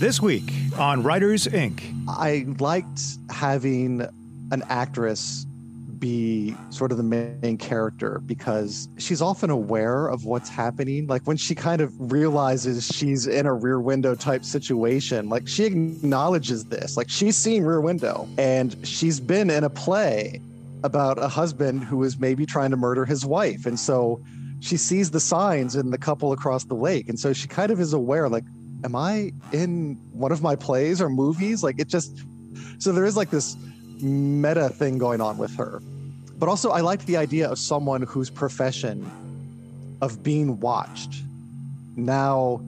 This week on Writers Inc. I liked having an actress be sort of the main character because she's often aware of what's happening. Like when she kind of realizes she's in a rear window type situation, like she acknowledges this. Like she's seen Rear Window and she's been in a play about a husband who is maybe trying to murder his wife. And so she sees the signs in the couple across the lake. And so she kind of is aware, like, am I in one of my plays or movies? Like it just, so there is like this meta thing going on with her. But also, I liked the idea of someone whose profession of being watched now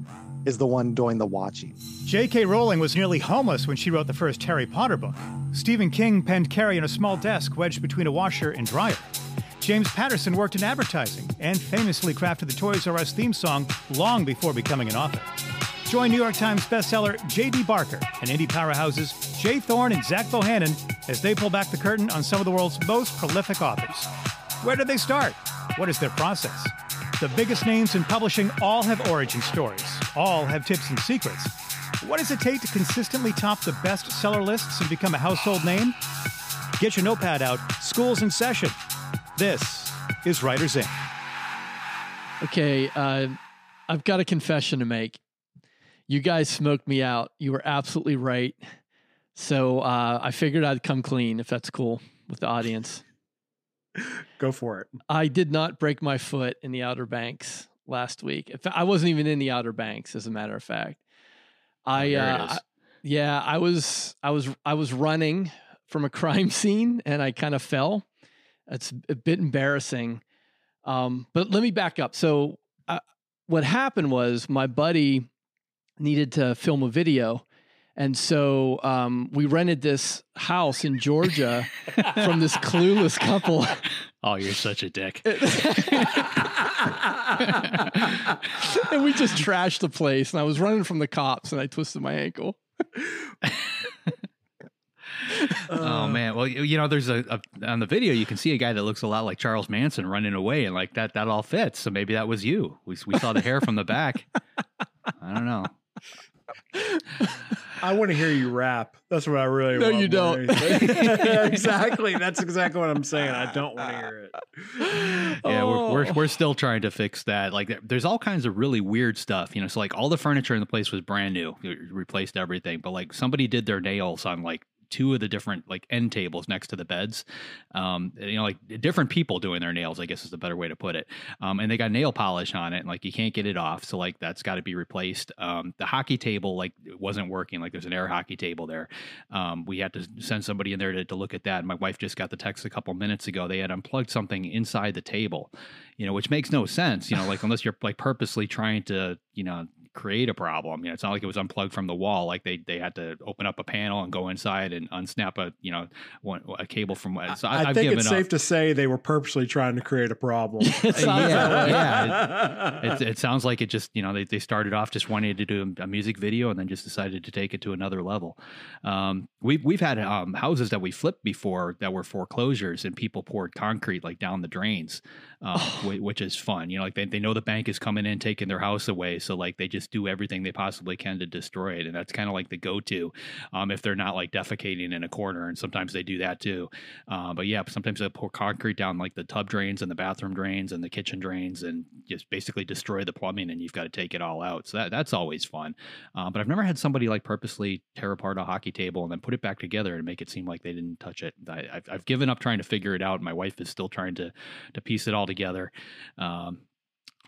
is the one doing the watching. J.K. Rowling was nearly homeless when she wrote the first Harry Potter book. Stephen King penned Carrie in a small desk wedged between a washer and dryer. James Patterson worked in advertising and famously crafted the Toys R Us theme song long before becoming an author. Join New York Times bestseller J.D. Barker and indie powerhouses Jay Thorn and Zach Bohannon as they pull back the curtain on some of the world's most prolific authors. Where did they start? What is their process? The biggest names in publishing all have origin stories, all have tips and secrets. What does it take to consistently top the bestseller lists and become a household name? Get your notepad out. School's in session. This is Writers Inc. Okay, uh, I've got a confession to make. You guys smoked me out. You were absolutely right. So uh, I figured I'd come clean if that's cool with the audience. Go for it. I did not break my foot in the Outer Banks last week. In fact, I wasn't even in the Outer Banks, as a matter of fact. I, Oh, uh, I yeah, I was I was I was running from a crime scene and I kind of fell. It's a bit embarrassing. Um, but let me back up. So uh, what happened was my buddy needed to film a video. And so um, we rented this house in Georgia from this clueless couple. Oh, you're such a dick. and we just trashed the place. And I was running from the cops and I twisted my ankle. oh man. Well, you you know, there's a, a on the video you can see a guy that looks a lot like Charles Manson running away, and like that that all fits. So maybe that was you. We we saw the hair from the back. I don't know. I want to hear you rap. That's what I really No, want. you more than don't. exactly. That's exactly what I'm saying. I don't want to hear it. Yeah, we're, we're Oh. we're still trying to fix that. Like, there's all kinds of really weird stuff, you know. So like, all the furniture in the place was brand new, We replaced everything. But like, somebody did their nails on like two of the different like end tables next to the beds. Um, you know, like different people doing their nails. I guess is the better way to put it. Um, and they got nail polish on it, and like you can't get it off. So like, that's got to be replaced. Um, the hockey table like wasn't working. Like, there's an air hockey table there. Um, we had to send somebody in there to, to look at that. My wife just got the text a couple minutes ago. They had unplugged something inside the table, you know, which makes no sense, you know, like unless you're like purposely trying to, you know, create a problem. You know, it's not like it was unplugged from the wall. Like they they had to open up a panel and go inside and unsnap a you know one, a cable from. So I, I have think given it's up. safe to say they were purposely trying to create a problem. It sounds Yeah, yeah. it, it sounds like it just you know they, they started off just wanting to do a music video and then just decided to take it to another level um, we've, we've had um, houses that we flipped before that were foreclosures and people poured concrete like down the drains um, whi- which is fun you know like they, they know the bank is coming in taking their house away so like they just do everything they possibly can to destroy it and that's kind of like the go-to um, if they're not like defecating in a corner and sometimes they do that too. Uh, but yeah sometimes they pour concrete down like the tub drains and the bathroom drains and the kitchen drains and just basically destroy the plumbing and you've got to take it all out. So that, that's always fun. Uh, but i've never had somebody like purposely tear apart a hockey table and then put it back together and make it seem like they didn't touch it. I, I've, I've given up trying to figure it out my wife is still trying to to piece it all together. Um,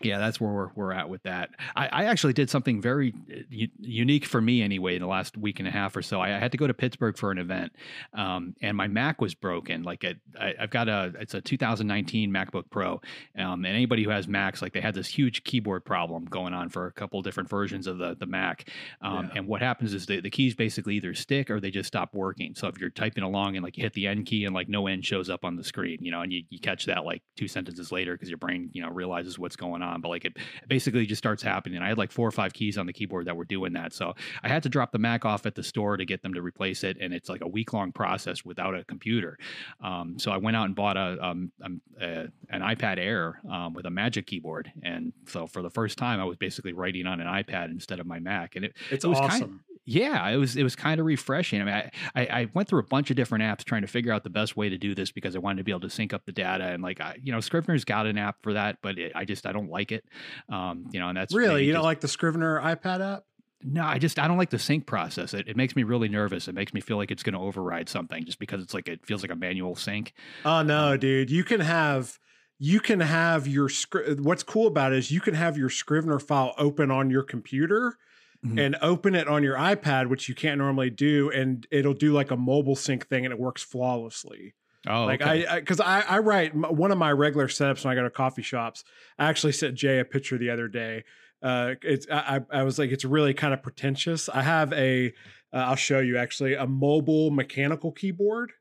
yeah, that's where we're, we're at with that. I, I actually did something very uh, u- unique for me anyway in the last week and a half or so. I, I had to go to Pittsburgh for an event, um, and my Mac was broken. Like I, I've got a it's a 2019 MacBook Pro, um, and anybody who has Macs like they had this huge keyboard problem going on for a couple different versions of the the Mac. Um, Yeah. And what happens is the, the keys basically either stick or they just stop working. So if you're typing along and like you hit the end key and like no end shows up on the screen, you know, and you, you catch that like two sentences later because your brain you know realizes what's going on. But like it basically just starts happening. I had like four or five keys on the keyboard that were doing that. So I had to drop the Mac off at the store to get them to replace it. And it's like a week long process without a computer. Um, so I went out and bought a, um, um, a an iPad Air um, with a Magic keyboard. And so for the first time, I was basically writing on an iPad instead of my Mac. And it, It's it was awesome. Kind, Yeah, it was it was kind of refreshing. I mean, I, I, I went through a bunch of different apps trying to figure out the best way to do this because I wanted to be able to sync up the data and like I, you know Scrivener's got an app for that, but it, I just I don't like it. Um, you know, and that's really you don't like the Scrivener iPad app? No, I just I don't like the sync process. It, it makes me really nervous. It makes me feel like it's going to override something just because it's like it feels like a manual sync. Oh no, dude! You can have you can have your scr- what's cool about it is you can have your Scrivener file open on your computer Mhm. and open it on your iPad, which you can't normally do, and it'll do like a mobile sync thing, and it works flawlessly. Oh, like okay. I, because I, I, write m- one of my regular setups when I go to coffee shops. I actually sent Jay a picture the other day. Uh, it's I, I I was like, it's really kind of pretentious. I have a, uh, I'll show you actually a mobile mechanical keyboard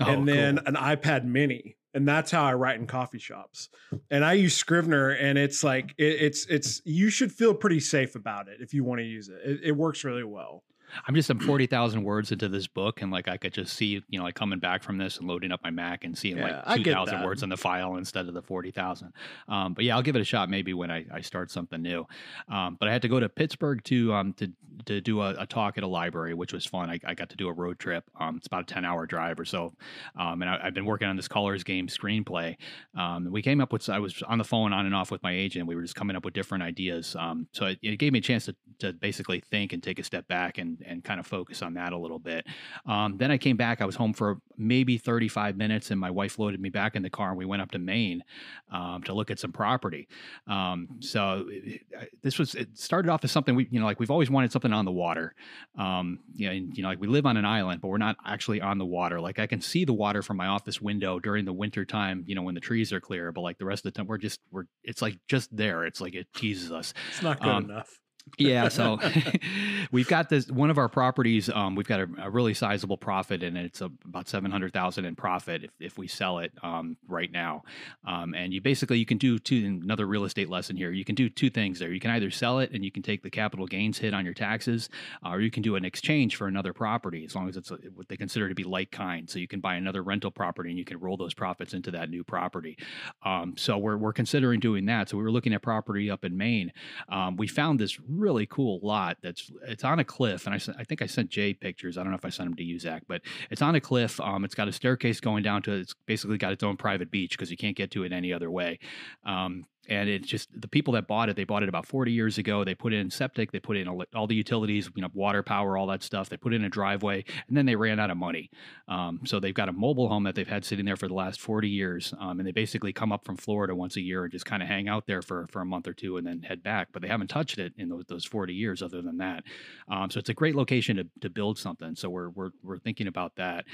Oh, and then cool. an iPad Mini, and that's how I write in coffee shops. And I use Scrivener, and it's like it, it's it's you should feel pretty safe about it if you want to use it. It, it works really well. I'm just I'm forty thousand words into this book, and like I could just see, you know, like coming back from this and loading up my Mac and seeing Yeah, like two thousand words in the file instead of the forty thousand. Um, but yeah, I'll give it a shot maybe when I, I start something new. Um, but I had to go to Pittsburgh to um to to do a, a talk at a library, which was fun. I, I got to do a road trip. Um, it's about a ten hour drive or so. Um, and I, I've been working on this Caller's Game screenplay. Um, we came up with I was on the phone on and off with my agent. We were just coming up with different ideas. Um, so it, it gave me a chance to to basically think and take a step back and and kind of focus on that a little bit. Um, then I came back. I was home for maybe 35 minutes, and my wife loaded me back in the car, and we went up to Maine um, to look at some property. Um, so it- it- this was it started off as something we you know like we've always wanted something on the water. Um, you know, and, you know like we live on an island, but we're not actually on the water. Like I can see the water from my office window during the winter time. You know when the trees are clear, but like the rest of the time we're just we're it's like just there. It's like it teases us It's not good Um, enough. Yeah so we've got this one of our properties um, we've got a, a really sizable profit and it's a, about 700000 in profit if, if we sell it um, right now. Um, and you basically you can do two another real estate lesson here. You can do two things there. You can either sell it and you can take the capital gains hit on your taxes uh, or you can do an exchange for another property as long as it's a, what they consider to be like kind. So you can buy another rental property and you can roll those profits into that new property. Um, so we're, we're considering doing that. So we were looking at property up in maine. Um, we found this really cool lot that's it's on a cliff and I, I think I sent Jay pictures I don't know if I sent them to you Zach but it's on a cliff um, it's got a staircase going down to it's basically got its own private beach because you can't get to it any other way um, and it's just the people that bought it they bought it about 40 years ago. They put in septic they put in all the utilities you know water power all that stuff. They put in a driveway and then they ran out of money. Um, so they've got a mobile home that they've had sitting there for the last 40 years um, and they basically come up from florida once a year and just kind of hang out there for, for a month or two and then head back. But they haven't touched it in those, those 40 years other than that. Um, so it's a great location to, to build something. So we're, we're, we're thinking about that.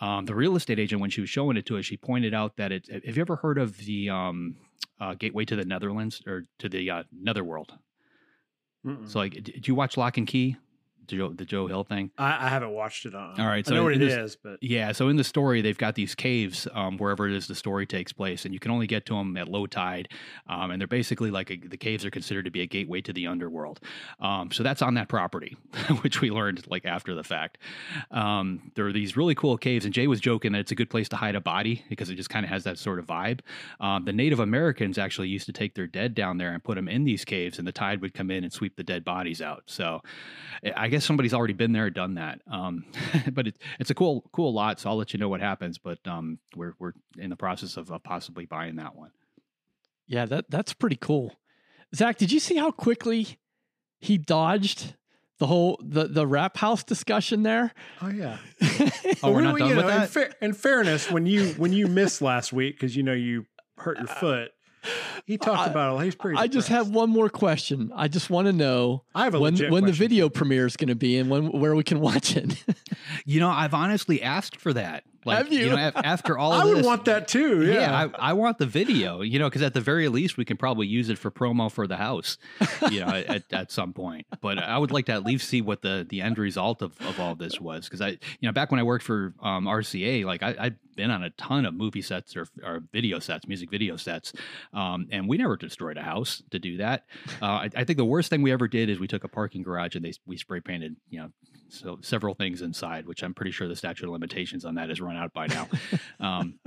Um, the real estate agent when she was showing it to us she pointed out that it have you ever heard of the um, uh, gateway to the netherlands or to the uh, netherworld Mm-mm. so like d- did you watch Locke and Key joe, the joe hill thing I, I haven't watched it on. All right, I so know what it it is- but Yeah, so in the story, they've got these caves um, wherever it is the story takes place, and you can only get to them at low tide. Um, and they're basically like a, the caves are considered to be a gateway to the underworld. Um, so that's on that property, which we learned like after the fact. Um, there are these really cool caves, and Jay was joking that it's a good place to hide a body because it just kind of has that sort of vibe. Um, the Native Americans actually used to take their dead down there and put them in these caves, and the tide would come in and sweep the dead bodies out. So I guess somebody's already been there, done that. Um, but it, it's a cool, cool lot. So I'll let you know what happens. But um, we're we're in the process of uh, possibly buying that one. Yeah, that that's pretty cool. Zach, did you see how quickly he dodged the whole the the rap house discussion there? oh yeah. Oh, we're Well, not you done with know, In, that? in fairness, when you when you missed last week because you know you hurt your foot, he talked I- about it. He's pretty. I just have one more question. I just want to know I have a when legit when the video premiere is going to be and when where we can watch it. You know, I've honestly asked for that. Like, Have you? know, af- after all of I would this, want that too. Yeah. Yeah, I, I want the video, you know, because at the very least we can probably use it for promo for the house, you know, at, at some point. But I would like to at least see what the the end result of, of all this was, because I, you know, back when I worked for um, RCA, like I, I'd been on a ton of movie sets or, or video sets, music video sets, um, and we never destroyed a house to do that. Uh, I, I think the worst thing we ever did is we took a parking garage and they we spray painted, you know, so several things inside, which I'm pretty sure the statute of limitations on that has run out by now. Um,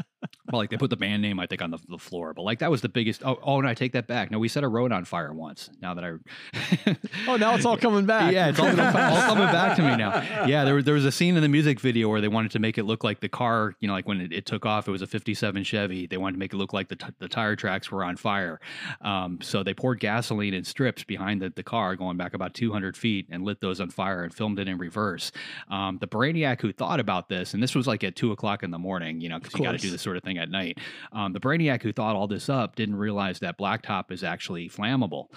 Well, like they put the band name, I think, on the, the floor, but like that was the biggest. Oh, oh, no, I take that back. No, we set a road on fire once. Now that I, oh, now it's all coming back. Yeah, it's all, all coming back to me now. Yeah, there, was there was a scene in the music video where they wanted to make it look like the car, you know, like when it, it took off, it was a '57 Chevy. They wanted to make it look like the, t- the tire tracks were on fire. Um, so they poured gasoline in strips behind the, the car, going back about 200 feet, and lit those on fire and filmed it in reverse. Um, the brainiac who thought about this, and this was like at two o'clock in the morning, you know, because you got to do this sort of thing at night. Um, the brainiac who thought all this up didn't realize that blacktop is actually flammable,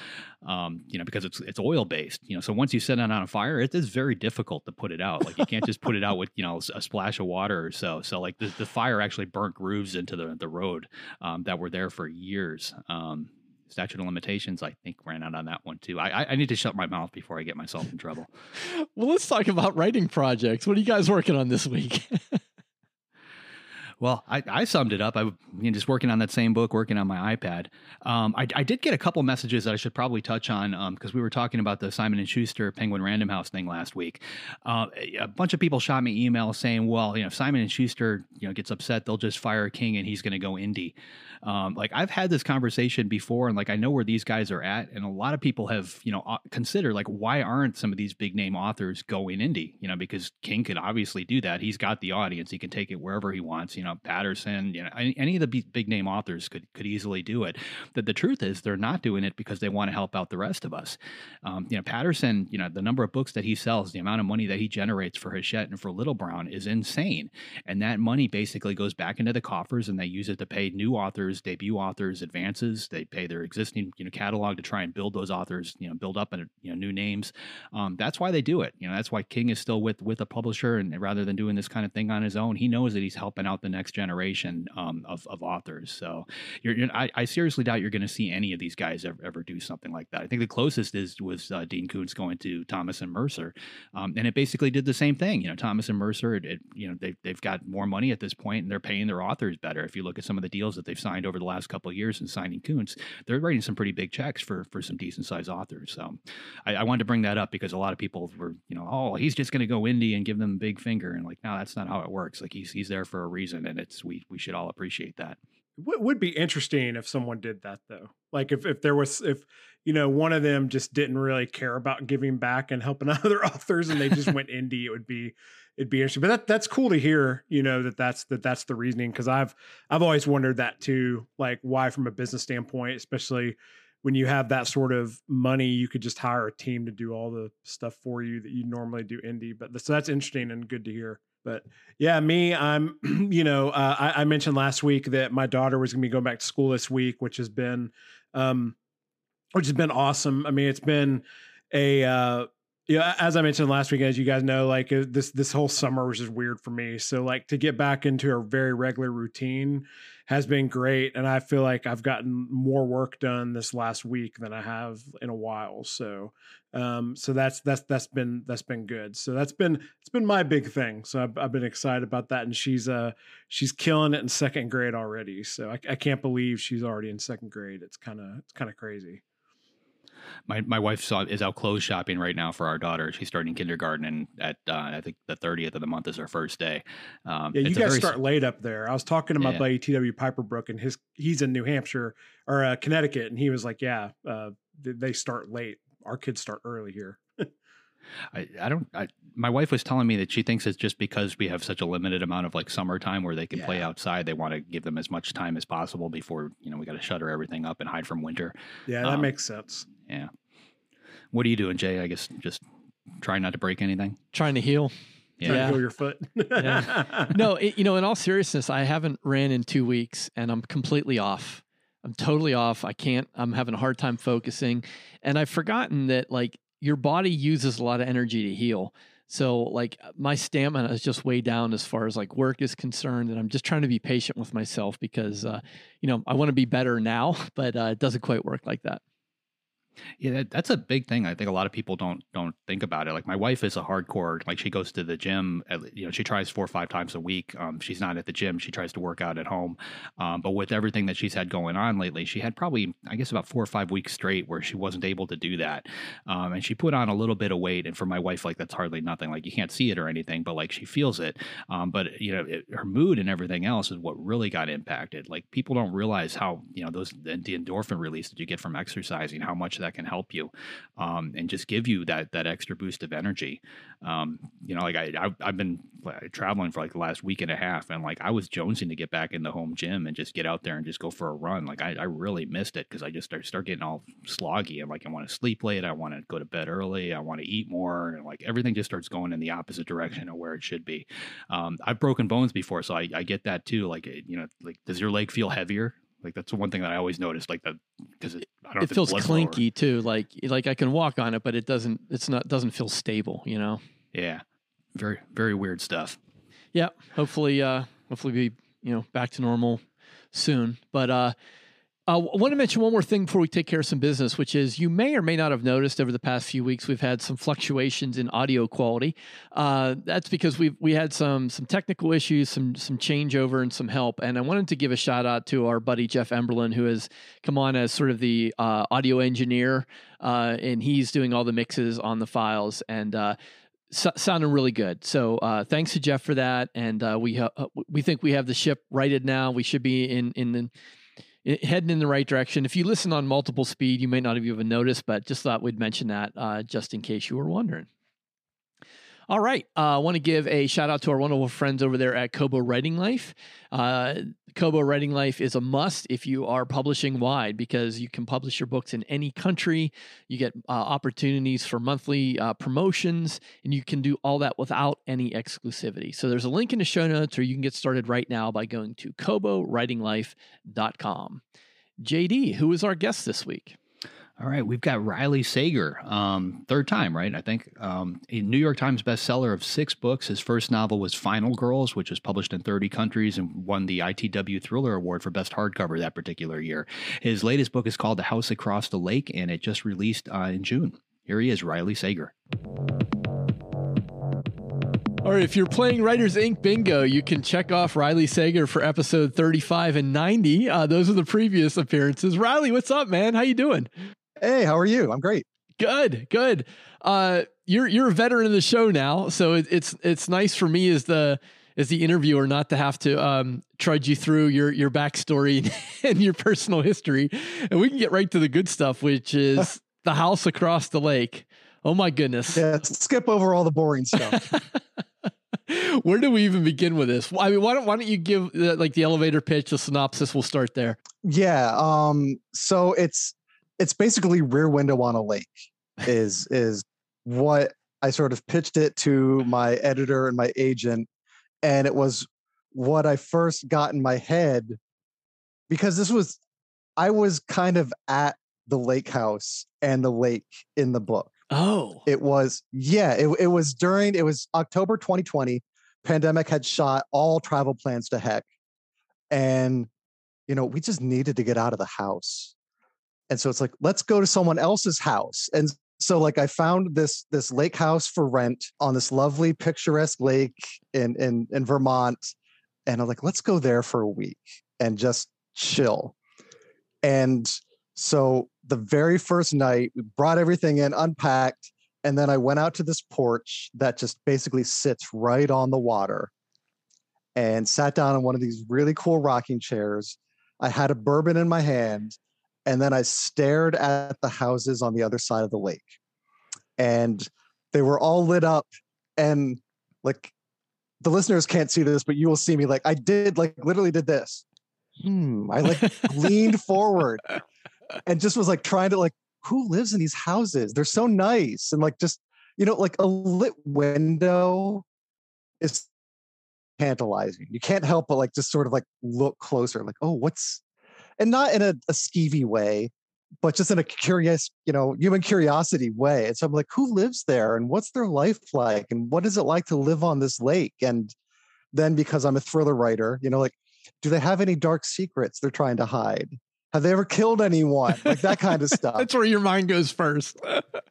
um, you know, because it's it's oil based. You know, so once you set it on a fire, it is very difficult to put it out. Like you can't just put it out with you know a splash of water or so. So like the, the fire actually burnt grooves into the the road um, that were there for years. Um, statute of limitations, I think, ran out on that one too. I, I need to shut my mouth before I get myself in trouble. well, let's talk about writing projects. What are you guys working on this week? Well, I, I summed it up. I you know, just working on that same book, working on my iPad. Um, I, I, did get a couple messages that I should probably touch on because um, we were talking about the Simon and Schuster Penguin Random House thing last week. Uh, a bunch of people shot me emails saying, "Well, you know, if Simon and Schuster you know gets upset, they'll just fire King and he's going to go indie." Um, like I've had this conversation before, and like I know where these guys are at, and a lot of people have you know uh, considered like why aren't some of these big name authors going indie? You know, because King could obviously do that. He's got the audience; he can take it wherever he wants. You know, Patterson, you know, any, of the big name authors could could easily do it. That the truth is they're not doing it because they want to help out the rest of us. Um, you know, Patterson, you know, the number of books that he sells, the amount of money that he generates for Hachette and for Little Brown is insane, and that money basically goes back into the coffers, and they use it to pay new authors authors, debut authors advances. They pay their existing you know catalog to try and build those authors, you know, build up and you know new names. Um, that's why they do it. You know, that's why King is still with with a publisher, and rather than doing this kind of thing on his own, he knows that he's helping out the next generation um, of of authors. So, you're, you're, I, I, seriously doubt you're going to see any of these guys ever, ever, do something like that. I think the closest is was uh, Dean Koontz going to Thomas and Mercer, um, and it basically did the same thing. You know, Thomas and Mercer, it, it, you know, they they've got more money at this point, and they're paying their authors better. If you look at some of the deals that they've signed over the last couple of years in signing Koontz, they're writing some pretty big checks for for some decent sized authors. So I, I, wanted to bring that up because a lot of people were, you know, oh, he's just going to go indie and give them a big finger, and like, no, that's not how it works. Like he's he's there for a reason, and it's we we should all appreciate that. It would be interesting if someone did that though. Like if if there was if you know one of them just didn't really care about giving back and helping other authors, and they just went indie, it would be it'd be interesting. But that that's cool to hear, you know, that that's that that's the reasoning because I've I've always wondered that too, like why from a business standpoint, especially when you have that sort of money, you could just hire a team to do all the stuff for you that you normally do indie. But so that's interesting and good to hear. But yeah, me, I'm, you know, uh, I, I, mentioned last week that my daughter was going to be going back to school this week, which has been, um, which has been awesome. I mean, it's been a, uh, yeah, as I mentioned last week, as you guys know, like uh, this this whole summer was just weird for me. So like to get back into a very regular routine has been great, and I feel like I've gotten more work done this last week than I have in a while. So, um, so that's that's that's been that's been good. So that's been it's been my big thing. So I've, I've been excited about that, and she's uh she's killing it in second grade already. So I, I can't believe she's already in second grade. It's kind of it's kind of crazy my my wife saw, is out clothes shopping right now for our daughter. She's starting kindergarten, and at uh, I think the thirtieth of the month is her first day. Um, yeah, you guys start late up there. I was talking to my yeah. buddy T.W. Piperbrook, and his he's in New Hampshire or uh, Connecticut, and he was like, "Yeah, uh, they start late. Our kids start early here." I, I don't I, my wife was telling me that she thinks it's just because we have such a limited amount of like summertime where they can yeah. play outside they want to give them as much time as possible before you know we got to shutter everything up and hide from winter yeah that um, makes sense yeah. What are you doing, Jay? I guess just trying not to break anything. Trying to heal. Yeah. Trying to heal your foot. yeah. No, it, you know, in all seriousness, I haven't ran in two weeks, and I'm completely off. I'm totally off. I can't. I'm having a hard time focusing, and I've forgotten that like your body uses a lot of energy to heal. So like my stamina is just way down as far as like work is concerned, and I'm just trying to be patient with myself because uh, you know I want to be better now, but uh, it doesn't quite work like that. Yeah, that, that's a big thing. I think a lot of people don't don't think about it. Like my wife is a hardcore. Like she goes to the gym. At, you know, she tries four or five times a week. Um, she's not at the gym. She tries to work out at home. Um, but with everything that she's had going on lately, she had probably I guess about four or five weeks straight where she wasn't able to do that. Um, and she put on a little bit of weight. And for my wife, like that's hardly nothing. Like you can't see it or anything, but like she feels it. Um, but you know, it, her mood and everything else is what really got impacted. Like people don't realize how you know those the endorphin release that you get from exercising, how much that can help you um, and just give you that that extra boost of energy. Um, you know, like I, I I've been traveling for like the last week and a half, and like I was jonesing to get back in the home gym and just get out there and just go for a run. Like I, I really missed it because I just start start getting all sloggy and like I want to sleep late, I want to go to bed early, I want to eat more, and like everything just starts going in the opposite direction of where it should be. Um, I've broken bones before, so I, I get that too. Like you know, like does your leg feel heavier? Like that's the one thing that I always noticed. Like that because it, I don't. It feels clinky too. Like like I can walk on it, but it doesn't. It's not doesn't feel stable. You know. Yeah, very very weird stuff. Yeah. Hopefully, uh, hopefully be you know back to normal soon. But uh, I want to mention one more thing before we take care of some business, which is you may or may not have noticed over the past few weeks we've had some fluctuations in audio quality. Uh, that's because we we had some some technical issues, some some changeover, and some help. And I wanted to give a shout out to our buddy Jeff Emberlin, who has come on as sort of the uh, audio engineer, uh, and he's doing all the mixes on the files and. Uh, so, sounding really good. So uh, thanks to Jeff for that, and uh, we ha- we think we have the ship righted now. We should be in in heading in the right direction. If you listen on multiple speed, you may not have even noticed, but just thought we'd mention that uh, just in case you were wondering. All right. Uh, I want to give a shout out to our wonderful friends over there at Kobo Writing Life. Uh, Kobo Writing Life is a must if you are publishing wide because you can publish your books in any country. You get uh, opportunities for monthly uh, promotions, and you can do all that without any exclusivity. So there's a link in the show notes, or you can get started right now by going to kobowritinglife.com. JD, who is our guest this week? All right, we've got Riley Sager, um, third time, right? I think um, a New York Times bestseller of six books. His first novel was Final Girls, which was published in 30 countries and won the ITW Thriller Award for best hardcover that particular year. His latest book is called The House Across the Lake, and it just released uh, in June. Here he is, Riley Sager. All right, if you're playing Writers Inc. Bingo, you can check off Riley Sager for episode 35 and 90. Uh, those are the previous appearances. Riley, what's up, man? How you doing? Hey, how are you? I'm great. Good, good. Uh, you're you're a veteran of the show now, so it, it's it's nice for me as the as the interviewer not to have to um, trudge you through your your backstory and your personal history, and we can get right to the good stuff, which is the house across the lake. Oh my goodness! Yeah, skip over all the boring stuff. Where do we even begin with this? I mean, why don't why don't you give the, like the elevator pitch, the synopsis? We'll start there. Yeah. Um. So it's it's basically rear window on a lake is is what I sort of pitched it to my editor and my agent and it was what I first got in my head because this was I was kind of at the lake house and the lake in the book. Oh. It was yeah, it it was during it was October 2020 pandemic had shot all travel plans to heck and you know, we just needed to get out of the house and so it's like let's go to someone else's house. And so like i found this this lake house for rent on this lovely picturesque lake in in in vermont. And i'm like let's go there for a week and just chill. And so the very first night we brought everything in unpacked and then i went out to this porch that just basically sits right on the water and sat down in one of these really cool rocking chairs. I had a bourbon in my hand and then I stared at the houses on the other side of the lake. And they were all lit up and like the listeners can't see this, but you will see me like I did like literally did this. Hmm. I like leaned forward and just was like trying to like who lives in these houses? They're so nice. And like just, you know, like a lit window is tantalizing. You can't help but like just sort of like look closer, like, oh, what's and not in a, a skeevy way, but just in a curious, you know, human curiosity way. And so I'm like, who lives there and what's their life like? And what is it like to live on this lake? And then because I'm a thriller writer, you know, like, do they have any dark secrets they're trying to hide? Have they ever killed anyone? Like that kind of stuff. That's where your mind goes first.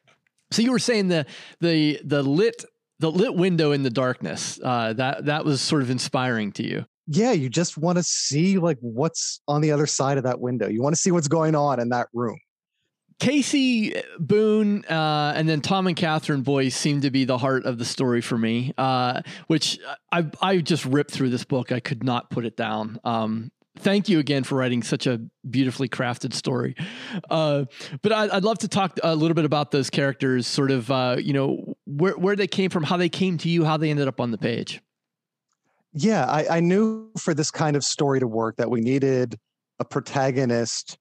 so you were saying the the the lit the lit window in the darkness uh, that that was sort of inspiring to you. Yeah, you just want to see like what's on the other side of that window. You want to see what's going on in that room. Casey uh, Boone uh, and then Tom and Katherine Royce seem to be the heart of the story for me, uh, which I I just ripped through this book. I could not put it down. Um, thank you again for writing such a beautifully crafted story. Uh, but I, would love to talk a little bit about those characters, sort of, uh, you know, where where they came from, how they came to you, how they ended up on the page. Yeah, I, I knew for this kind of story to work that we needed a protagonist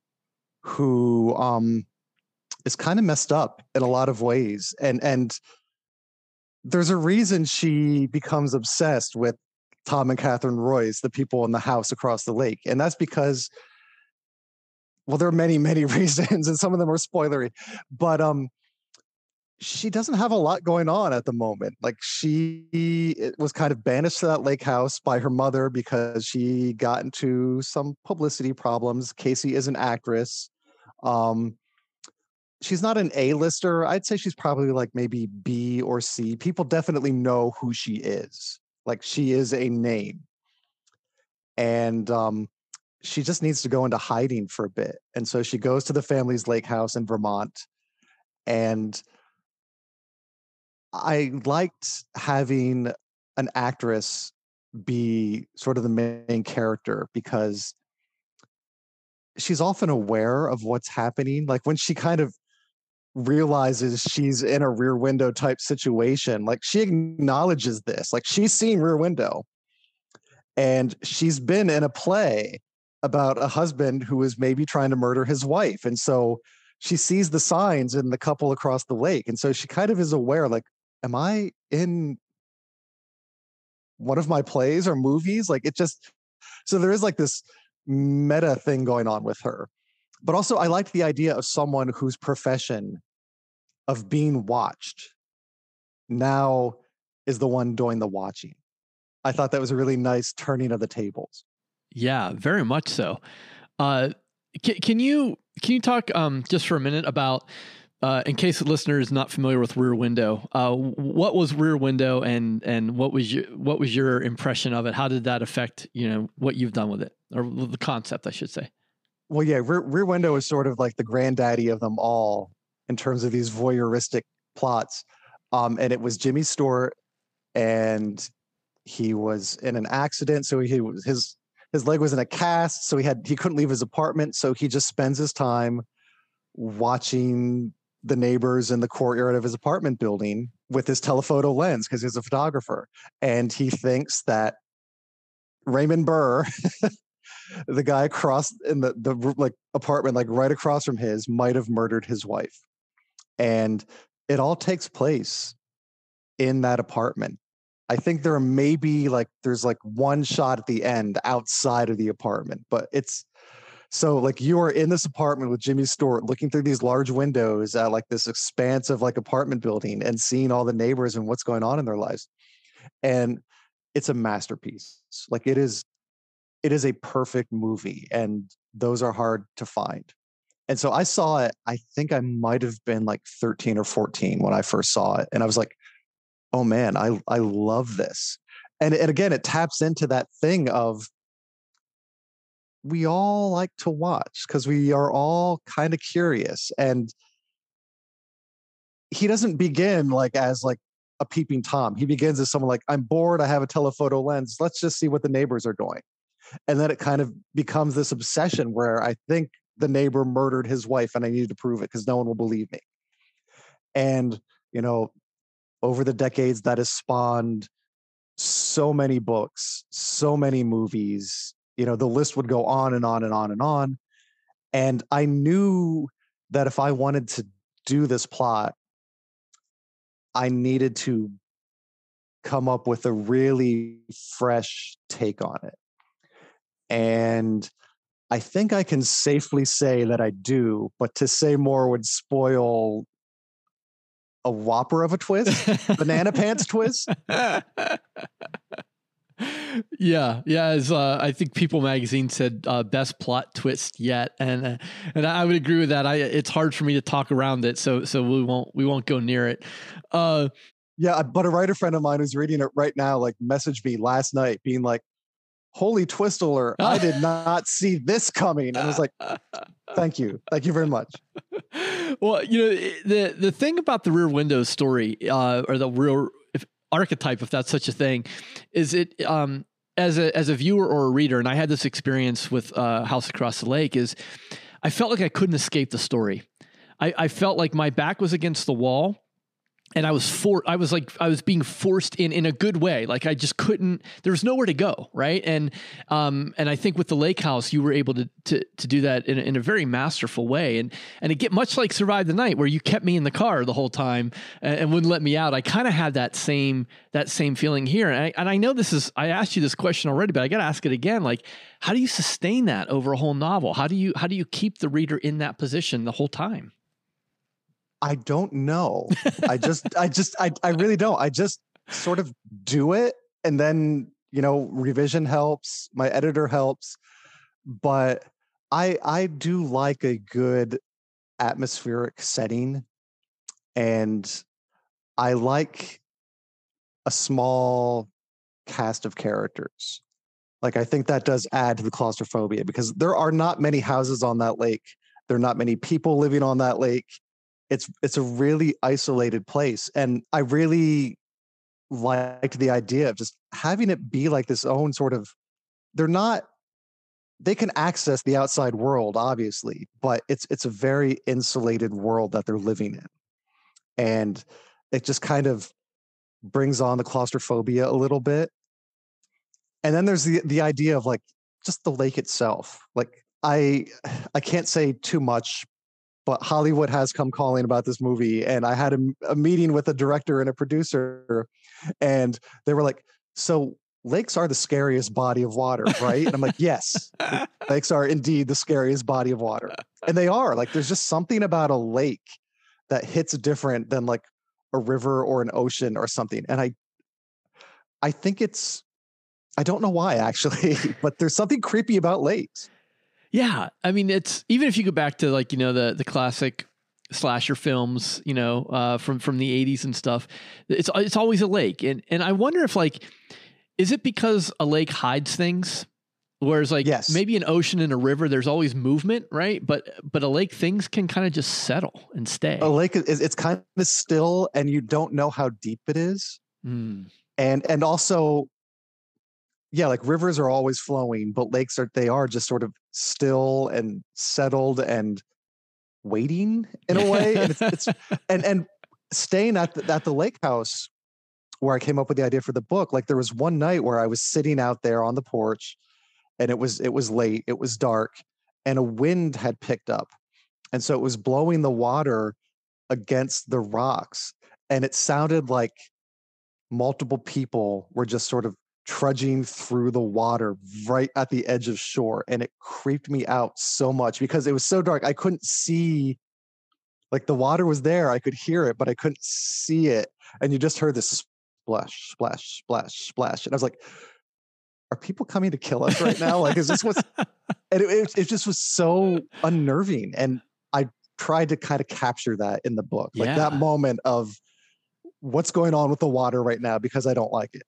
who um, is kind of messed up in a lot of ways and and there's a reason she becomes obsessed with Tom and Katherine Royce, the people in the house across the lake. And that's because well, there are many, many reasons, and some of them are spoilery. But um she doesn't have a lot going on at the moment. Like she was kind of banished to that lake house by her mother because she got into some publicity problems. Casey is an actress. Um, she's not an A-lister. I'd say she's probably like maybe B or C. People definitely know who she is. Like she is a name. And um, she just needs to go into hiding for a bit. And so she goes to the family's lake house in Vermont. And I liked having an actress be sort of the main character because she's often aware of what's happening. Like when she kind of realizes she's in a rear window type situation. Like she acknowledges this. Like she's seen rear window. And she's been in a play about a husband who is maybe trying to murder his wife. And so she sees the signs in the couple across the lake. And so she kind of is aware, like, am I in one of my plays or movies? Like it just so there is like this meta thing going on with her. But also I liked the idea of someone whose profession of being watched now is the one doing the watching. I thought that was a really nice turning of the tables. Yeah, very much so. Uh, can, can you can you talk um, just for a minute about uh, in case the listener is not familiar with Rear Window, uh, what was Rear Window and and what was your what was your impression of it? How did that affect you know what you've done with it or the concept, I should say? Well, yeah, Rear, Rear Window is sort of like the granddaddy of them all in terms of these voyeuristic plots. Um, and it was Jimmy Stewart, and he was in an accident, so he was his his leg was in a cast, so he had he couldn't leave his apartment, so he just spends his time watching the neighbors in the courtyard of his apartment building with his telephoto lens because he's a photographer, and he thinks that Raymond Burr. the guy across in the the like apartment like right across from his might have murdered his wife and it all takes place in that apartment. I think there may be like there's like one shot at the end outside of the apartment, but it's so like you are in this apartment with Jimmy Stewart looking through these large windows at like this expanse of like apartment building and seeing all the neighbors and what's going on in their lives. And it's a masterpiece. Like it is it is a perfect movie and those are hard to find. And so I saw it, I think I might have been like 13 or 14 when I first saw it. And I was like, oh man, I, I love this. And, and again, it taps into that thing of we all like to watch because we are all kind of curious. And he doesn't begin like as like a peeping Tom. He begins as someone like, I'm bored, I have a telephoto lens. Let's just see what the neighbors are doing. And then it kind of becomes this obsession where I think the neighbor murdered his wife and I needed to prove it because no one will believe me. And, you know, over the decades, that has spawned so many books, so many movies. You know, the list would go on and on and on and on. And I knew that if I wanted to do this plot, I needed to come up with a really fresh take on it. And I think I can safely say that I do, but to say more would spoil a whopper of a twist, banana pants twist. yeah, yeah. As uh, I think People Magazine said, uh, best plot twist yet, and uh, and I would agree with that. I it's hard for me to talk around it, so so we won't we won't go near it. Uh, yeah, but a writer friend of mine who's reading it right now, like, messaged me last night, being like, "Holy twist alert! I did not see this coming." And I was like, "Thank you, thank you very much." well, you know the the thing about the Rear Window story, uh, or the real if, archetype, if that's such a thing, is it um, as a as a viewer or a reader, and I had this experience with uh, House Across the Lake, is I felt like I couldn't escape the story. I, I felt like my back was against the wall and I was for I was like I was being forced in in a good way. Like I just couldn't. There was nowhere to go, right? And um and I think with the Lake House, you were able to to to do that in in a very masterful way. And and it get much like Survive the Night, where you kept me in the car the whole time and, and wouldn't let me out. I kind of had that same that same feeling here. And I, and I know this is I asked you this question already, but I got to ask it again. Like, how do you sustain that over a whole novel? How do you how do you keep the reader in that position the whole time? I don't know. I just, I just, I, I really don't. I just sort of do it, and then you know, revision helps. My editor helps, but I, I do like a good atmospheric setting, and I like a small cast of characters. Like I think that does add to the claustrophobia because there are not many houses on that lake. There are not many people living on that lake it's it's a really isolated place and i really liked the idea of just having it be like this own sort of they're not they can access the outside world obviously but it's it's a very insulated world that they're living in. And it just kind of brings on the claustrophobia a little bit. And then there's the the idea of like just the lake itself. Like i i can't say too much but Hollywood has come calling about this movie. And I had a, a meeting with a director and a producer, and they were like, So lakes are the scariest body of water, right? And I'm like, Yes, lakes are indeed the scariest body of water. And they are. Like, there's just something about a lake that hits different than like a river or an ocean or something. And I, I think it's, I don't know why actually, but there's something creepy about lakes. Yeah, I mean, it's even if you go back to like you know the the classic slasher films, you know, uh, from from the '80s and stuff. It's it's always a lake, and and I wonder if like, is it because a lake hides things? Whereas like yes. maybe an ocean and a river, there's always movement, right? But but a lake, things can kind of just settle and stay. A lake is it's kind of still, and you don't know how deep it is. Mm. And and also yeah, like rivers are always flowing, but lakes are they are just sort of still and settled and waiting in a way. and it's, it's and and staying at the, at the lake house where I came up with the idea for the book. Like there was one night where I was sitting out there on the porch, and it was it was late, it was dark, and a wind had picked up, and so it was blowing the water against the rocks, and it sounded like multiple people were just sort of trudging through the water right at the edge of shore and it creeped me out so much because it was so dark i couldn't see like the water was there i could hear it but i couldn't see it and you just heard this splash splash splash splash and i was like are people coming to kill us right now like is this what's and it, it, it just was so unnerving and i tried to kind of capture that in the book like Yeah. that moment of what's going on with the water right now because i don't like it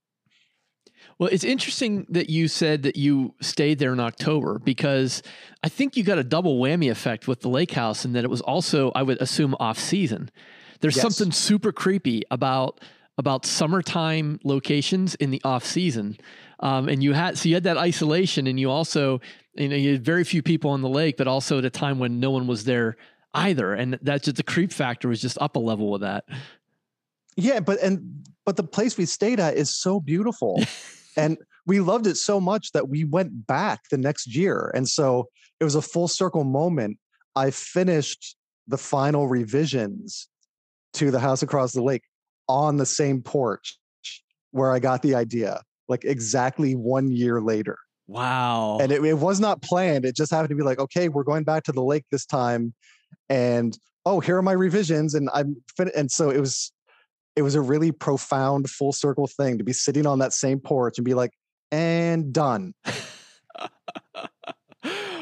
Well, it's interesting that you said that you stayed there in October because I think you got a double whammy effect with the lake house and that it was also, I would assume, off season. There's Yes. something super creepy about about summertime locations in the off season. Um, and you had so you had that isolation and you also, you know, you had very few people on the lake, but also at a time when no one was there either. And that's just the creep factor was just up a level with that. Yeah, but and but the place we stayed at is so beautiful. and we loved it so much that we went back the next year. And so it was a full circle moment. I finished the final revisions to the house across the lake on the same porch where I got the idea, like exactly one year later. Wow. And it, it was not planned. It just happened to be like, okay, we're going back to the lake this time. And oh, here are my revisions. And I'm fin-. and so it was it was a really profound full circle thing to be sitting on that same porch and be like, and done.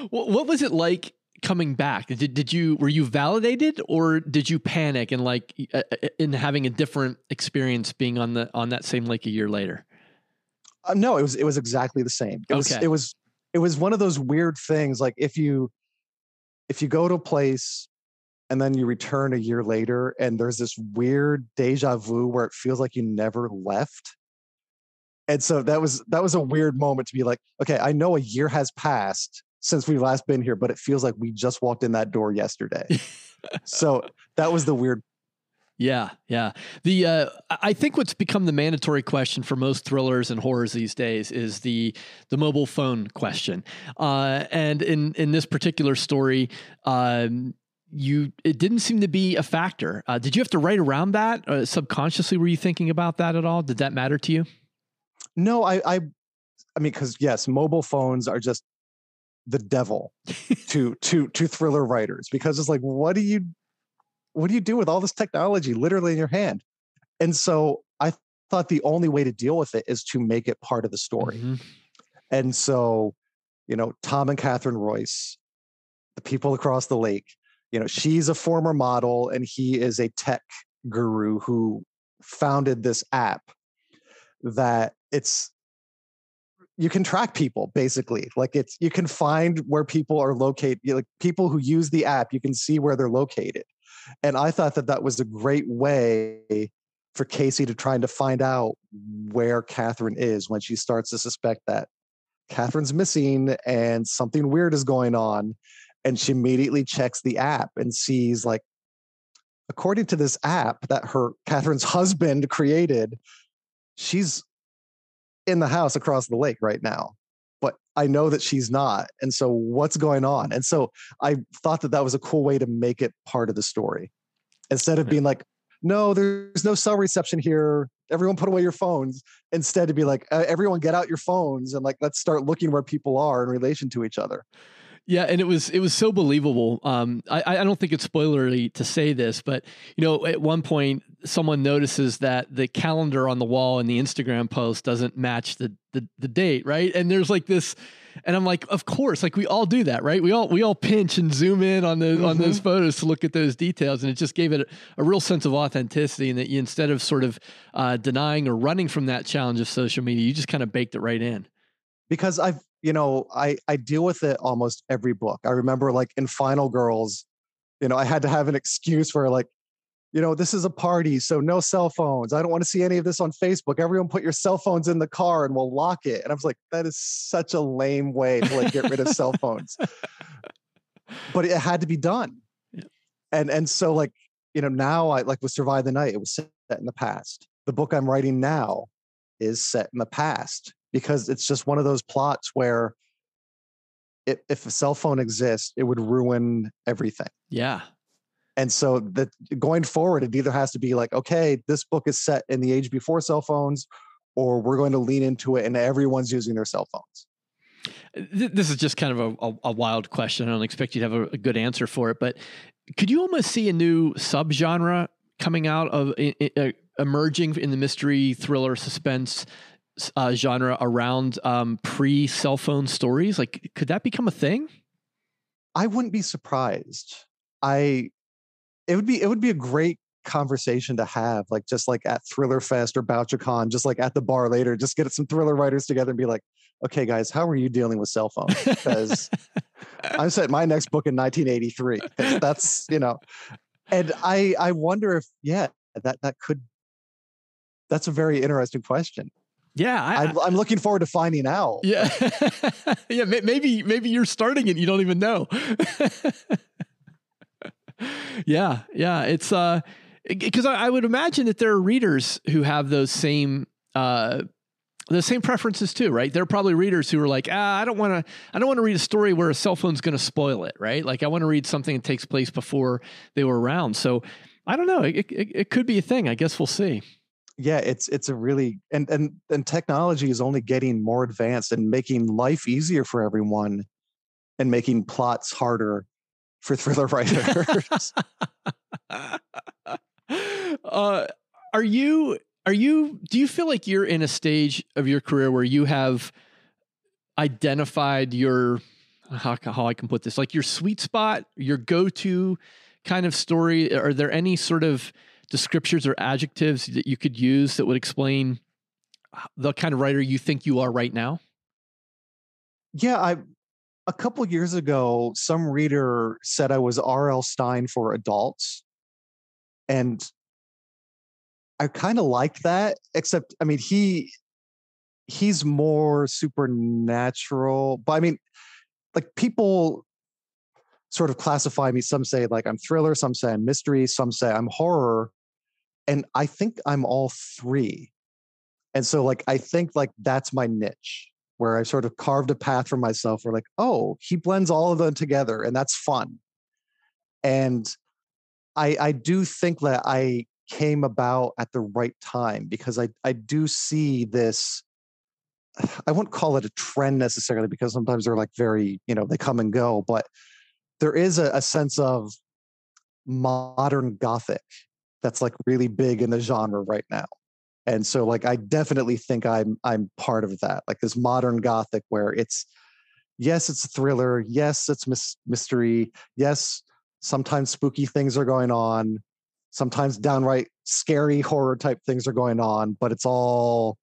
what, what was it like coming back? Did did you were you validated or did you panic and like uh, uh, in having a different experience being on the on that same lake a year later? Uh, no, it was it was exactly the same. It was Okay. it was it was one of those weird things. Like if you if you go to a place and then you return a year later, and there's this weird deja vu where it feels like you never left. And so that was that was a weird moment to be like, okay, I know a year has passed since we've last been here, but it feels like we just walked in that door yesterday. so that was the weird Yeah, yeah. The uh, I think what's become the mandatory question for most thrillers and horrors these days is the the mobile phone question. Uh, and in in this particular story, um, you it didn't seem to be a factor. Uh, did you have to write around that uh, subconsciously? Were you thinking about that at all? Did that matter to you? No, I, I, I mean, because yes, mobile phones are just the devil to to to thriller writers because it's like, what do you, what do you do with all this technology literally in your hand? And so I thought the only way to deal with it is to make it part of the story. Mhm. And so, you know, Tom and Katherine Royce, the people across the lake, you know, she's a former model and he is a tech guru who founded this app that it's you can track people basically. Like it's you can find where people are located like people who use the app you can see where they're located. And i thought that that was a great way for casey to trying to find out where katherine is when she starts to suspect that katherine's missing and something weird is going on and she immediately checks the app and sees like according to this app that her katherine's husband created she's in the house across the lake right now but i know that she's not and so what's going on? And so i thought that that was a cool way to make it part of the story. Instead of being like no there's no cell reception here. Everyone put away your phones. Instead to be like uh, everyone get out your phones and like let's start looking where people are in relation to each other Yeah, and it was it was so believable. Um, I I don't think it's spoilery to say this, but you know, at one point, someone notices that the calendar on the wall in the Instagram post doesn't match the the, the date, right? And there's like this, and I'm like, of course, like we all do that, right? We all we all pinch and zoom in on the on those photos to look at those details, and it just gave it a, a real sense of authenticity, and that you instead of sort of uh, denying or running from that challenge of social media, you just kind of baked it right in. because I've you know I I deal with it almost every book. I remember like in Final Girls, you know I had to have an excuse for like, you know this is a party, so no cell phones. I don't want to see any of this on Facebook. Everyone put your cell phones in the car and we'll lock it. And I was like, that is such a lame way to like get rid of cell phones. But it had to be done. Yeah. And and so like you know now I like with Survive the Night, it was set in the past. The book I'm writing now is set in the past because it's just one of those plots where if, if a cell phone exists, it would ruin everything. Yeah, And so that going forward, it either has to be like, okay, this book is set in the age before cell phones, or we're going to lean into it and everyone's using their cell phones. This is just kind of a, a, a wild question. I don't expect you to have a, a good answer for it, but could you almost see a new subgenre coming out of uh, emerging in the mystery thriller suspense uh, genre around um, pre cell phone stories? Like, could that become a thing? I wouldn't be surprised. I it would be it would be a great conversation to have, like just like at Thriller Fest or BoucherCon, just like at the bar later, just get some thriller writers together and be like, okay, guys, how are you dealing with cell phones? Because I'm setting my next book in 1983. That's you know, and I I wonder if yeah that that could that's a very interesting question. Yeah, I, I'm, I'm looking forward to finding out. yeah, yeah. Maybe maybe you're starting it. You don't even know. yeah, yeah. It's uh, because I, I would imagine that there are readers who have those same uh, the same preferences too, right? There are probably readers who are like, ah, I don't want to, I don't want to read a story where a cell phone's going to spoil it, right? Like I want to read something that takes place before they were around. So I don't know. It, it, it could be a thing. I guess we'll see. Yeah it's it's a really and and and technology is only getting more advanced and making life easier for everyone and making plots harder for thriller writers uh, are you are you do you feel like you're in a stage of your career where you have identified your how, how I can put this like your sweet spot, your go-to kind of story? Are there any sort of descriptors or adjectives that you could use that would explain the kind of writer you think you are right now? Yeah, I a couple years ago, some reader said I was R.L. Stine for adults. And I kind of liked that, except I mean, he he's more supernatural. But I mean, like people sort of classify me. Some say like I'm thriller, some say I'm mystery, some say I'm horror. And I think I'm all three. And so like I think like that's my niche where I sort of carved a path for myself where like, oh, he blends all of them together and that's fun. And I I do think that I came about at the right time because I I do see this I won't call it a trend necessarily because sometimes they're like very, you know, they come and go, but there is a, a sense of modern gothic that's like really big in the genre right now. And so like i definitely think i'm i'm part of that like this modern gothic where it's yes it's a thriller yes it's mis- mystery yes sometimes spooky things are going on sometimes downright scary horror type things are going on but it's all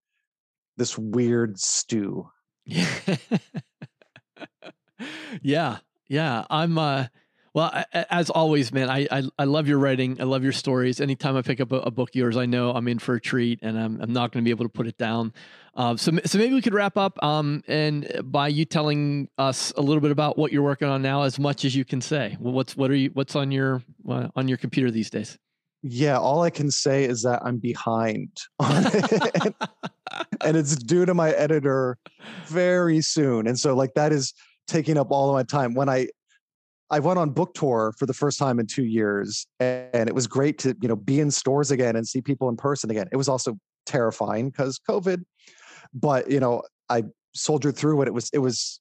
this weird stew. Yeah yeah. Yeah. I'm uh well, as always, man, I, I, I love your writing. I love your stories. Anytime I pick up a, a book of yours, I know I'm in for a treat, and I'm, I'm not going to be able to put it down. Uh, so so maybe we could wrap up, um, and by you telling us a little bit about what you're working on now, as much as you can say. Well, what's what are you what's on your uh, on your computer these days? Yeah, all I can say is that I'm behind on it, and it's due to my editor very soon, and so like that is taking up all of my time. When I I went on book tour for the first time in two years, and it was great to you know be in stores again and see people in person again. It was also terrifying because COVID, but you know I soldiered through it. It was it was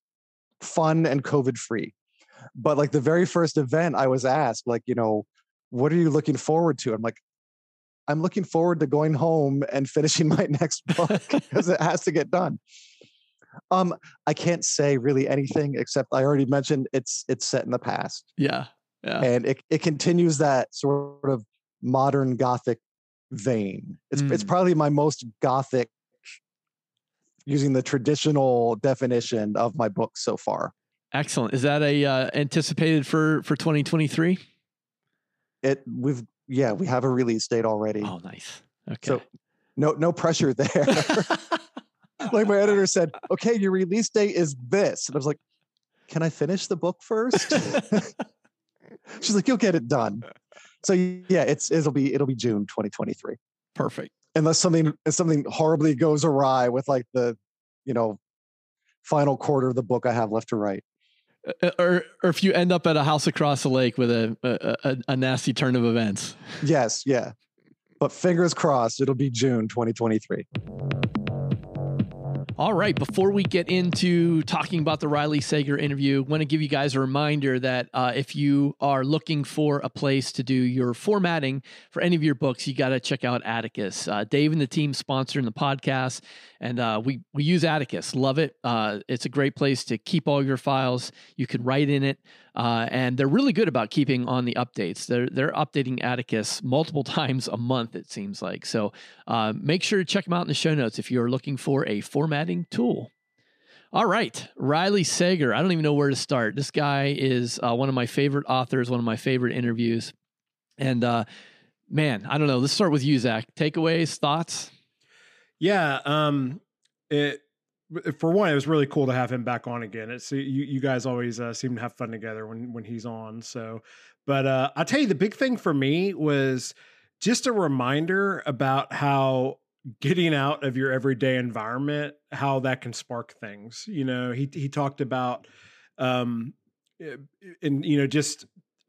fun and COVID free. But like the very first event, I was asked like you know what are you looking forward to? I'm like I'm looking forward to going home and finishing my next book because it has to get done. Um, I can't say really anything except I already mentioned it's it's set in the past. Yeah. Yeah. And it, it continues that sort of modern gothic vein. It's mm. it's probably my most gothic using the traditional definition of my book so far. Excellent. Is that a uh, anticipated for for 2023? It we've yeah, we have a release date already. Oh, nice. Okay. So no no pressure there. like my editor said, okay, your release date is this. And I was like, can I finish the book first? She's like, you'll get it done. So yeah, it's it'll be it'll be June 2023. Perfect. Unless something something horribly goes awry with like the, you know, final quarter of the book I have left to write. Uh, or, or if you end up at a house across the lake with a, a, a nasty turn of events. Yes, yeah. But fingers crossed, it'll be June 2023. All right. Before we get into talking about the Riley Sager interview, I want to give you guys a reminder that uh, if you are looking for a place to do your formatting for any of your books, you got to check out Atticus. Uh, Dave and the team sponsoring the podcast, and uh, we we use Atticus. Love it. Uh, it's a great place to keep all your files. You can write in it. Uh, and they're really good about keeping on the updates. They're they're updating Atticus multiple times a month. It seems like so. Uh, make sure to check them out in the show notes if you are looking for a formatting tool. All right, Riley Sager. I don't even know where to start. This guy is uh, one of my favorite authors. One of my favorite interviews, and uh, man, I don't know. Let's start with you, Zach. Takeaways, thoughts. Yeah, um, it for one, it was really cool to have him back on again. It's you, you guys always uh, seem to have fun together when when he's on. So, but uh, I tell you, the big thing for me was just a reminder about how getting out of your everyday environment, how that can spark things. You know, he he talked about, um, eh, and you know, just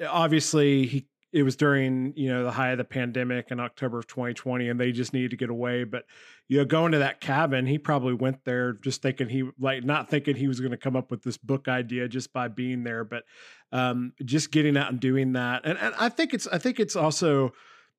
obviously he it was during you know the high of the pandemic in October of 2020, and they just needed to get away. But you know, going to that cabin, he probably went there just thinking he like not thinking he was going to come up with this book idea just by being there, but um, just getting out and doing that. And, and I think it's I think it's also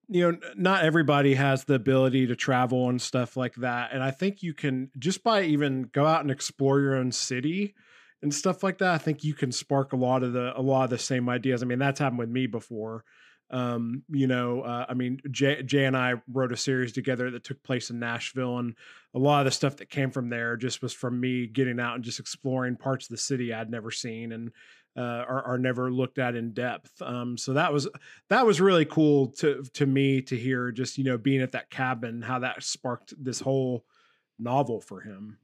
you know, not everybody has the ability to travel and stuff like that. And I think you can just by even go out and explore your own city and stuff like that. I think you can spark a lot of the a lot of the same ideas. I mean, that's happened with me before. Um, you know, uh, I mean, Jay, Jay and I wrote a series together that took place in Nashville, and a lot of the stuff that came from there just was from me getting out and just exploring parts of the city I'd never seen and uh, are, are never looked at in depth. Um, so that was that was really cool to to me to hear. Just you know, being at that cabin, how that sparked this whole novel for him.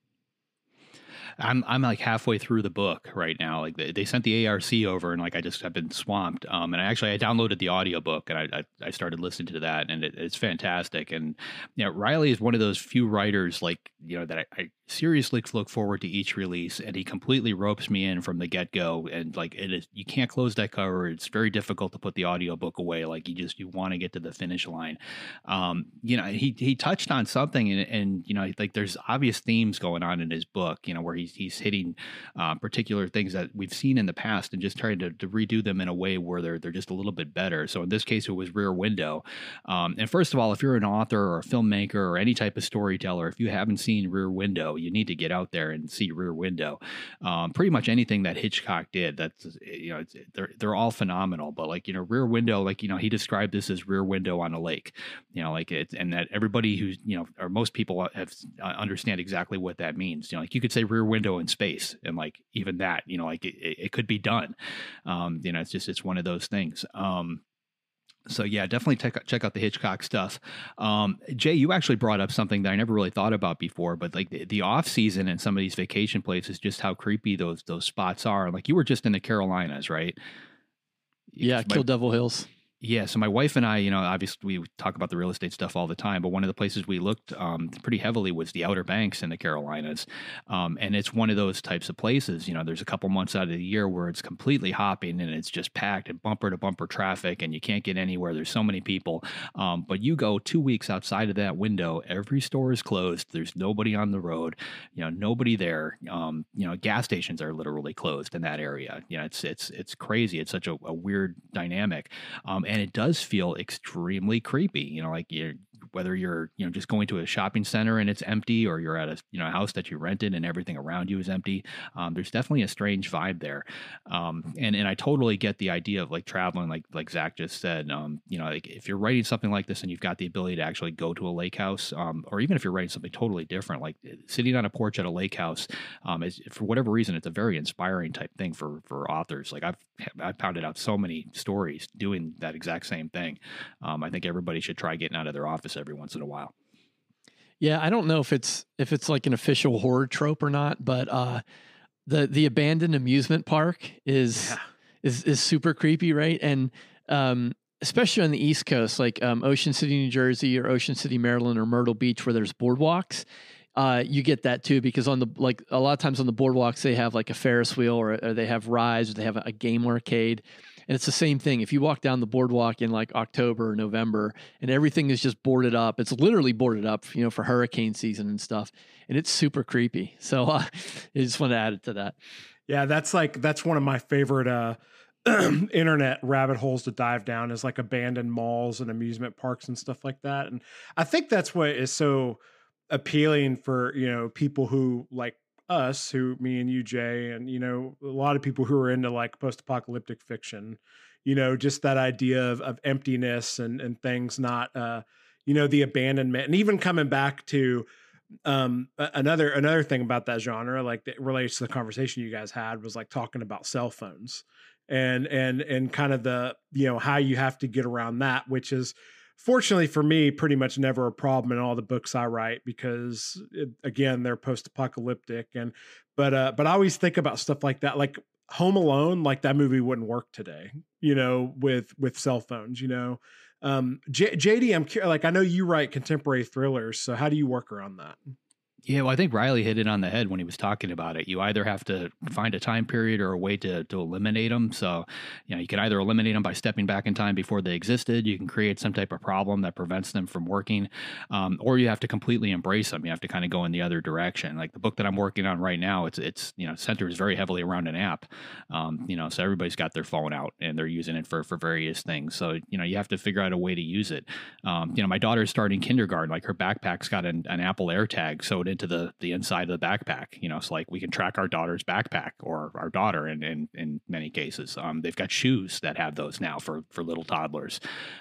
I'm I'm like halfway through the book right now. Like they, they sent the ARC over, and like I just have been swamped. Um, and I actually I downloaded the audiobook and I, I, I started listening to that, and it, it's fantastic. And you know, Riley is one of those few writers like you know that I, I seriously look forward to each release, and he completely ropes me in from the get go. And like it is, you can't close that cover. It's very difficult to put the audiobook away. Like you just you want to get to the finish line. Um, you know, he he touched on something, and, and you know, like there's obvious themes going on in his book. You know, where he's he's hitting uh, particular things that we've seen in the past, and just trying to, to redo them in a way where they're they're just a little bit better. So in this case, it was Rear Window. Um, and first of all, if you're an author or a filmmaker or any type of storyteller, if you haven't seen Rear Window, you need to get out there and see Rear Window. Um, pretty much anything that Hitchcock did, that's you know, they're they're all phenomenal. But like you know, Rear Window, like you know, he described this as Rear Window on a lake. You know, like it, and that everybody who's you know, or most people have uh, understand exactly what that means. You know, like you could say Rear Window in space, and like even that, you know, like it, it could be done. Um, you know, it's just it's one of those things. Um, so yeah, definitely check check out the Hitchcock stuff. Um, Jay, you actually brought up something that I never really thought about before, but like the, the off season and some of these vacation places, just how creepy those those spots are. Like you were just in the Carolinas, right? Yeah, Kill Devil Hills. Yeah, so my wife and I, you know, obviously we talk about the real estate stuff all the time, but one of the places we looked um, pretty heavily was the Outer Banks in the Carolinas, um, and it's one of those types of places. You know, there's a couple months out of the year where it's completely hopping and it's just packed and bumper to bumper traffic, and you can't get anywhere. There's so many people, um, but you go two weeks outside of that window, every store is closed. There's nobody on the road, you know, nobody there. Um, you know, gas stations are literally closed in that area. You know, it's it's it's crazy. It's such a, a weird dynamic. And it does feel extremely creepy. You know, like you're whether you're you know just going to a shopping center and it's empty or you're at a you know house that you rented and everything around you is empty um, there's definitely a strange vibe there. Um, and and i totally get the idea of like traveling like like zach just said um, you know like if you're writing something like this and you've got the ability to actually go to a lake house um, or even if you're writing something totally different like eh, sitting on a porch at a lake house um, is for whatever reason it's a very inspiring type thing for for authors. Like i've i've pounded out so many stories doing that exact same thing. Um, i think everybody should try getting out of their office every once in a while. Yeah, I don't know if it's if it's like an official horror trope or not, but uh, the the abandoned amusement park is yeah. is is super creepy, right? And um, especially on the East Coast, like um, Ocean City, New Jersey, or Ocean City, Maryland, or Myrtle Beach, where there's boardwalks. Uh, you get that too because on the like a lot of times on the boardwalks they have like a Ferris wheel or, or they have rides or they have a, a game arcade and it's the same thing. If you walk down the boardwalk in like October or November and everything is just boarded up, it's literally boarded up, you know, for hurricane season and stuff. And it's super creepy. So uh, I just want to add it to that. Yeah, that's like, that's one of my favorite uh, internet rabbit holes to dive down is like abandoned malls and amusement parks and stuff like that. And I think that's what is so appealing for, you know, people who like us who me and you jay and you know a lot of people who are into like post-apocalyptic fiction you know just that idea of, of emptiness and and things not uh you know the abandonment and even coming back to um another another thing about that genre like that relates to the conversation you guys had was like talking about cell phones and and and kind of the you know how you have to get around that which is fortunately for me, pretty much never a problem in all the books I write because it, again, they're post-apocalyptic and but uh but I always think about stuff like that like Home Alone, like that movie wouldn't work today, you know, with with cell phones, you know. Um J- JD, I'm like I know you write contemporary thrillers, so how do you work around that? Yeah, well, I think Riley hit it on the head when he was talking about it. You either have to find a time period or a way to, to eliminate them. So, you know, you can either eliminate them by stepping back in time before they existed. You can create some type of problem that prevents them from working, um, or you have to completely embrace them. You have to kind of go in the other direction. Like the book that I'm working on right now, it's it's you know centers very heavily around an app. Um, you know, so everybody's got their phone out and they're using it for for various things. So you know, you have to figure out a way to use it. Um, you know, my daughter's starting kindergarten. Like her backpack's got an, an Apple AirTag sewed into the the inside of the backpack. You know, so like we can track our daughter's backpack or our daughter in in, in many cases. Um, they've got shoes that have those now for for little toddlers.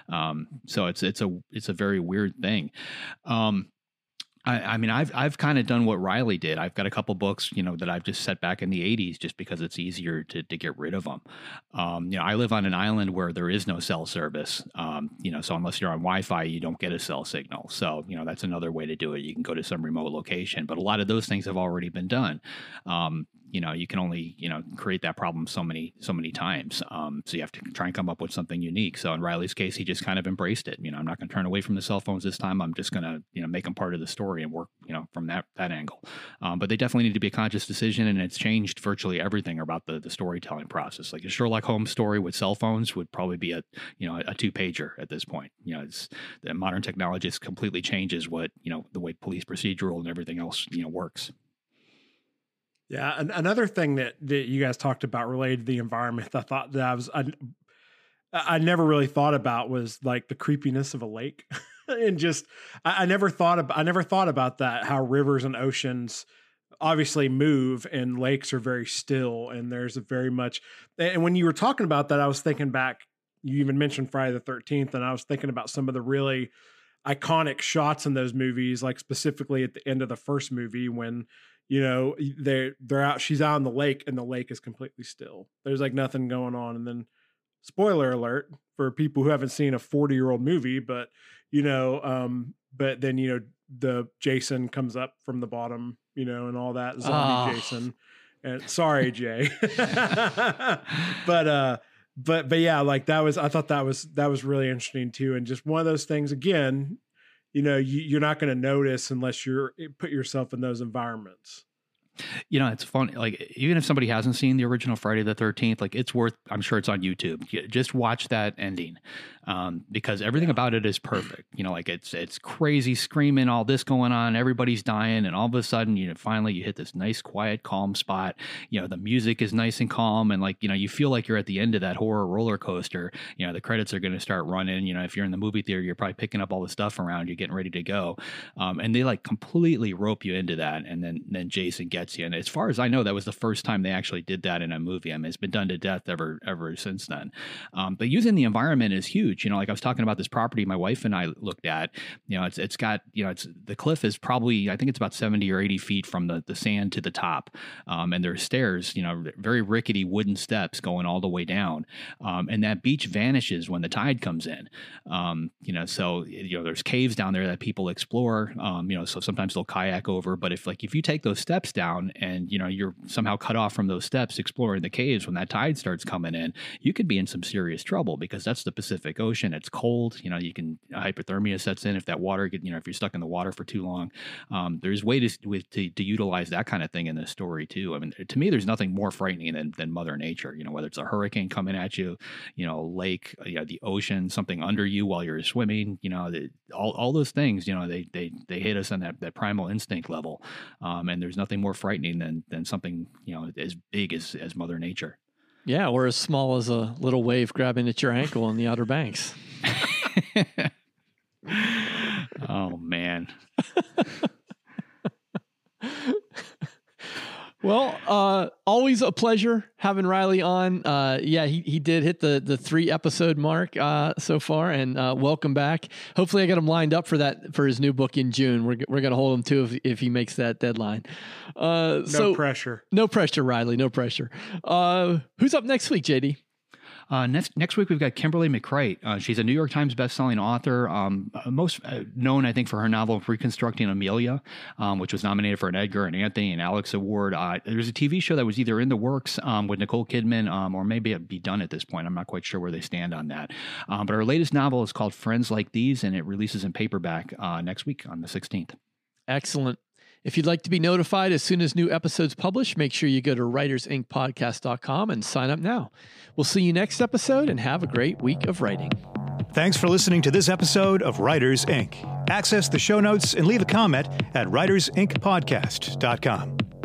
Um, so it's it's a it's a very weird thing. Um, I, I, mean, I've I've kind of done what Riley did. I've got a couple books, you know, that I've just set back in the '80s, just because it's easier to to get rid of them. Um, you know, I live on an island where there is no cell service. Um, you know, so unless you're on Wi-Fi, you don't get a cell signal. So you know, that's another way to do it. You can go to some remote location, but a lot of those things have already been done. Um, you know you can only you know create that problem so many so many times. Um, so you have to try and come up with something unique. So in riley's case he just kind of embraced it. You know i'm not going to turn away from the cell phones this time. I'm just going to you know make them part of the story and work you know from that that angle. Um, but they definitely need to be a conscious decision and it's changed virtually everything about the the storytelling process. Like a sherlock holmes story with cell phones would probably be a you know a two pager at this point. You know it's the modern technology completely changes what you know the way police procedural and everything else you know works yeah, and another thing that that you guys talked about related to the environment, I thought that I was I, I never really thought about was like the creepiness of a lake, and just I, I never thought about I never thought about that how rivers and oceans obviously move and lakes are very still and there's a very much and when you were talking about that I was thinking back you even mentioned Friday the 13th and I was thinking about some of the really iconic shots in those movies like specifically at the end of the first movie when you know they're they're out she's out on the lake and the lake is completely still there's like nothing going on and then spoiler alert for people who haven't seen a 40 year old movie but you know um but then you know the jason comes up from the bottom you know and all that zombie oh. jason and sorry jay but uh but but yeah like that was i thought that was that was really interesting too and just one of those things again you know you, you're not going to notice unless you're eh, put yourself in those environments you know, it's fun. Like, even if somebody hasn't seen the original Friday the 13th, like, it's worth, I'm sure it's on YouTube. Just watch that ending um, because everything yeah. about it is perfect. You know, like, it's, it's crazy screaming, all this going on, everybody's dying. And all of a sudden, you know, finally you hit this nice, quiet, calm spot. You know, the music is nice and calm. And, like, you know, you feel like you're at the end of that horror roller coaster. You know, the credits are going to start running. You know, if you're in the movie theater, you're probably picking up all the stuff around you, getting ready to go. Um, and they like completely rope you into that. And then, then Jason gets And as far as I know, that was the first time they actually did that in a movie. I mean, it's been done to death ever ever since then. Um, but using the environment is huge. You know, like I was talking about this property my wife and I looked at. You know, it's it's got you know it's the cliff is probably I think it's about seventy or eighty feet from the the sand to the top, um, and there's stairs. You know, very rickety wooden steps going all the way down, um, and that beach vanishes when the tide comes in. Um, you know, so you know there's caves down there that people explore. Um, you know, so sometimes they'll kayak over, but if like if you take those steps down down and you know you're somehow cut off from those steps exploring the caves when that tide starts coming in you could be in some serious trouble because that's the pacific ocean. It's cold you know you can hypothermia sets in if that water get you know if you're stuck in the water for too long. Um, there's ways to, to, to utilize that kind of thing in this story too. I mean to me there's nothing more frightening than, than mother nature you know whether it's a hurricane coming at you you know lake you know, the ocean something under you while you're swimming you know the, all, all those things you know they they they hit us on that, that primal instinct level. Um, and there's nothing more frightening than than something you know as big as as Mother Nature. Yeah, or as small as a little wave grabbing at your ankle in the Outer Banks. oh man. Well, uh, always a pleasure having Riley on. Uh, yeah, he, he did hit the the three episode mark uh, so far, and uh, welcome back. Hopefully, I got him lined up for that for his new book in June. We're we're gonna hold him too if if he makes that deadline. Uh, no so, pressure. No pressure, Riley. No pressure. Uh, who's up next week, JD? Uh, next next week we've got Kimberly McCreight. Uh, she's a New York Times bestselling author, um, uh, most uh, known I think for her novel Reconstructing Amelia, um, which was nominated for an Edgar and Anthony and Alex Award. Uh, there's a TV show that was either in the works um, with Nicole Kidman, um, or maybe it'd be done at this point. I'm not quite sure where they stand on that. Um, but her latest novel is called Friends Like These, and it releases in paperback uh, next week on the 16th. Excellent. If you'd like to be notified as soon as new episodes publish, make sure you go to writersincpodcast.com and sign up now. We'll see you next episode and have a great week of writing. Thanks for listening to this episode of Writers Inc. Access the show notes and leave a comment at writersincpodcast.com.